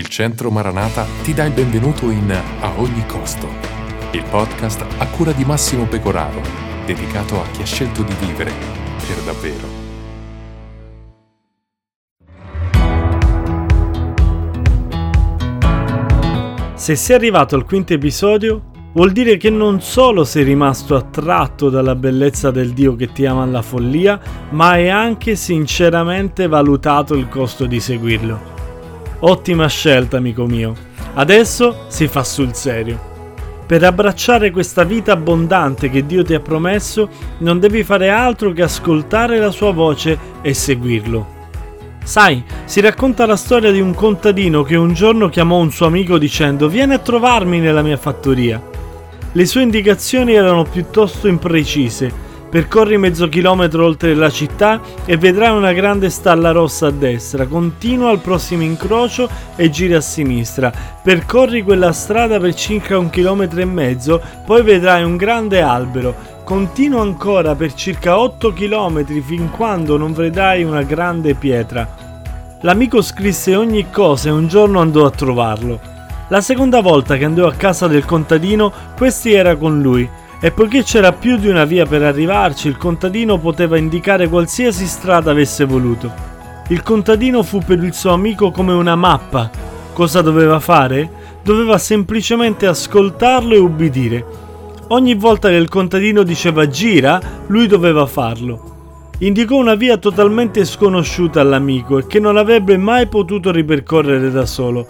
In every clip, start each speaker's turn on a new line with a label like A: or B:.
A: il Centro Maranata ti dà il benvenuto in A ogni costo, il podcast a cura di Massimo Pecoraro, dedicato a chi ha scelto di vivere per davvero.
B: Se sei arrivato al quinto episodio, vuol dire che non solo sei rimasto attratto dalla bellezza del Dio che ti ama alla follia, ma hai anche sinceramente valutato il costo di seguirlo. Ottima scelta, amico mio. Adesso si fa sul serio. Per abbracciare questa vita abbondante che Dio ti ha promesso, non devi fare altro che ascoltare la sua voce e seguirlo. Sai, si racconta la storia di un contadino che un giorno chiamò un suo amico dicendo Vieni a trovarmi nella mia fattoria. Le sue indicazioni erano piuttosto imprecise. Percorri mezzo chilometro oltre la città e vedrai una grande stalla rossa a destra. Continua al prossimo incrocio e gira a sinistra. Percorri quella strada per circa un chilometro e mezzo, poi vedrai un grande albero. Continua ancora per circa 8 km fin quando non vedrai una grande pietra. L'amico scrisse ogni cosa e un giorno andò a trovarlo. La seconda volta che andò a casa del contadino, questi era con lui, e poiché c'era più di una via per arrivarci, il contadino poteva indicare qualsiasi strada avesse voluto. Il contadino fu per il suo amico come una mappa. Cosa doveva fare? Doveva semplicemente ascoltarlo e ubbidire. Ogni volta che il contadino diceva gira, lui doveva farlo. Indicò una via totalmente sconosciuta all'amico e che non avrebbe mai potuto ripercorrere da solo.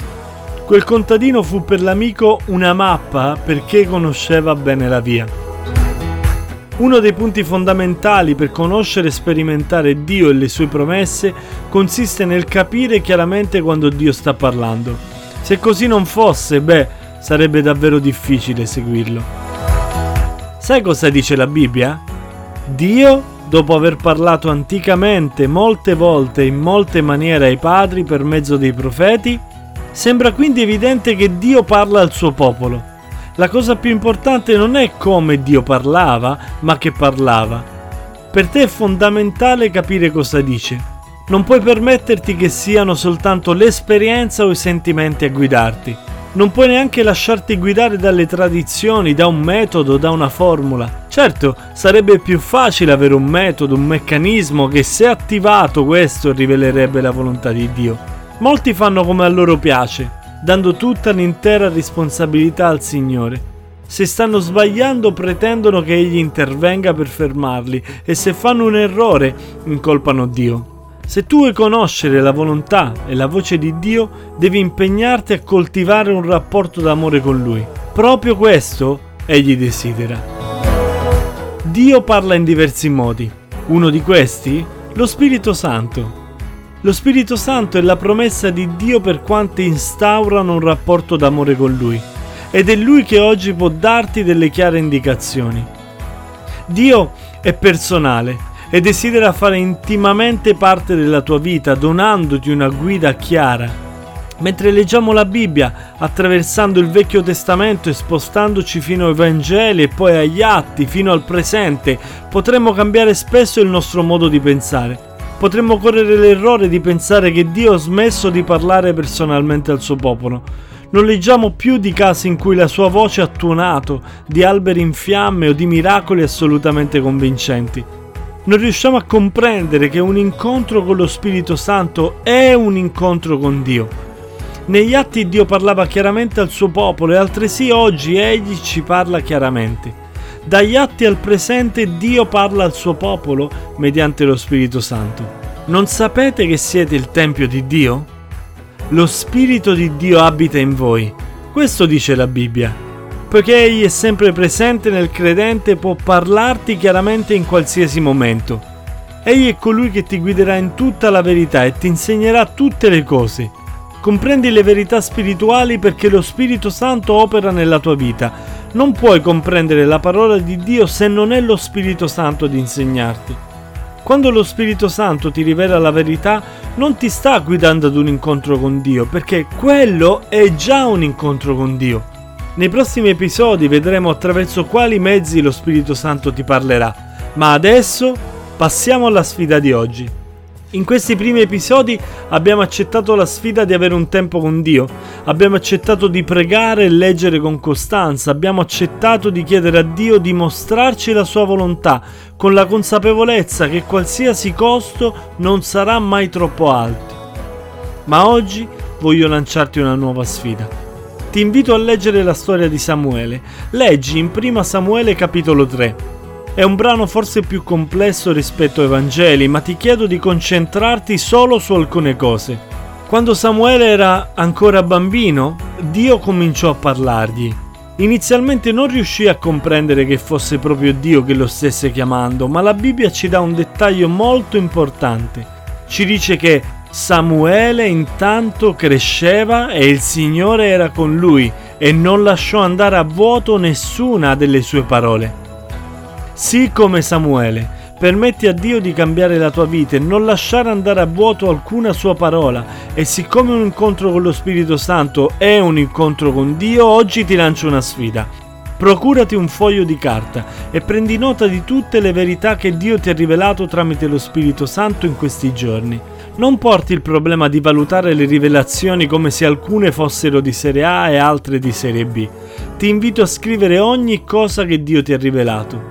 B: Quel contadino fu per l'amico una mappa perché conosceva bene la via. Uno dei punti fondamentali per conoscere e sperimentare Dio e le sue promesse consiste nel capire chiaramente quando Dio sta parlando. Se così non fosse, beh, sarebbe davvero difficile seguirlo. Sai cosa dice la Bibbia? Dio, dopo aver parlato anticamente molte volte in molte maniere ai padri per mezzo dei profeti, sembra quindi evidente che Dio parla al suo popolo. La cosa più importante non è come Dio parlava, ma che parlava. Per te è fondamentale capire cosa dice. Non puoi permetterti che siano soltanto l'esperienza o i sentimenti a guidarti non puoi neanche lasciarti guidare dalle tradizioni, da un metodo, da una formula. Certo, sarebbe più facile avere un metodo, un meccanismo che se attivato questo rivelerebbe la volontà di Dio. Molti fanno come a loro piace, dando tutta l'intera responsabilità al Signore. Se stanno sbagliando pretendono che Egli intervenga per fermarli e se fanno un errore incolpano Dio. Se tu vuoi conoscere la volontà e la voce di Dio, devi impegnarti a coltivare un rapporto d'amore con Lui. Proprio questo Egli desidera. Dio parla in diversi modi. Uno di questi? Lo Spirito Santo. Lo Spirito Santo è la promessa di Dio per quanti instaurano un rapporto d'amore con Lui. Ed è Lui che oggi può darti delle chiare indicazioni. Dio è personale e desidera fare intimamente parte della tua vita, donandoti una guida chiara. Mentre leggiamo la Bibbia, attraversando il Vecchio Testamento e spostandoci fino ai Vangeli e poi agli atti, fino al presente, potremmo cambiare spesso il nostro modo di pensare. Potremmo correre l'errore di pensare che Dio ha smesso di parlare personalmente al suo popolo. Non leggiamo più di casi in cui la sua voce ha tuonato, di alberi in fiamme o di miracoli assolutamente convincenti non riusciamo a comprendere che un incontro con lo Spirito Santo è un incontro con Dio. Negli atti Dio parlava chiaramente al suo popolo e altresì oggi Egli ci parla chiaramente. Dagli atti al presente Dio parla al suo popolo mediante lo Spirito Santo. Non sapete che siete il Tempio di Dio? Lo Spirito di Dio abita in voi. Questo dice la Bibbia poiché Egli è sempre presente nel credente, può parlarti chiaramente in qualsiasi momento. Egli è colui che ti guiderà in tutta la verità e ti insegnerà tutte le cose. Comprendi le verità spirituali perché lo Spirito Santo opera nella tua vita. Non puoi comprendere la parola di Dio se non è lo Spirito Santo ad insegnarti. Quando lo Spirito Santo ti rivela la verità, non ti sta guidando ad un incontro con Dio, perché quello è già un incontro con Dio. Nei prossimi episodi vedremo attraverso quali mezzi lo Spirito Santo ti parlerà, ma adesso passiamo alla sfida di oggi. In questi primi episodi abbiamo accettato la sfida di avere un tempo con Dio, abbiamo accettato di pregare e leggere con costanza, abbiamo accettato di chiedere a Dio di mostrarci la sua volontà, con la consapevolezza che qualsiasi costo non sarà mai troppo alto. Ma oggi voglio lanciarti una nuova sfida. Ti invito a leggere la storia di Samuele. Leggi in 1 Samuele capitolo 3. È un brano forse più complesso rispetto ai Vangeli, ma ti chiedo di concentrarti solo su alcune cose. Quando Samuele era ancora bambino, Dio cominciò a parlargli. Inizialmente non riuscì a comprendere che fosse proprio Dio che lo stesse chiamando, ma la Bibbia ci dà un dettaglio molto importante. Ci dice che Samuele intanto cresceva e il Signore era con lui e non lasciò andare a vuoto nessuna delle sue parole. Sii come Samuele, permetti a Dio di cambiare la tua vita e non lasciare andare a vuoto alcuna sua parola. E siccome un incontro con lo Spirito Santo è un incontro con Dio, oggi ti lancio una sfida. Procurati un foglio di carta e prendi nota di tutte le verità che Dio ti ha rivelato tramite lo Spirito Santo in questi giorni. Non porti il problema di valutare le rivelazioni come se alcune fossero di serie A e altre di serie B. Ti invito a scrivere ogni cosa che Dio ti ha rivelato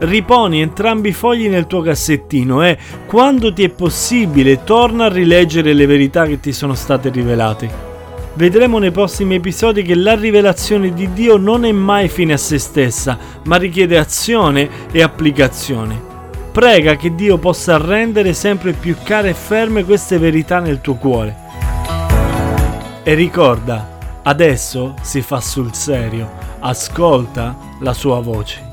B: riponi entrambi i fogli nel tuo cassettino e, quando ti è possibile, torna a rileggere le verità che ti sono state rivelate. Vedremo nei prossimi episodi che la rivelazione di Dio non è mai fine a se stessa, ma richiede azione e applicazione. Prega che Dio possa rendere sempre più care e ferme queste verità nel tuo cuore. E ricorda, adesso si fa sul serio, ascolta la sua voce.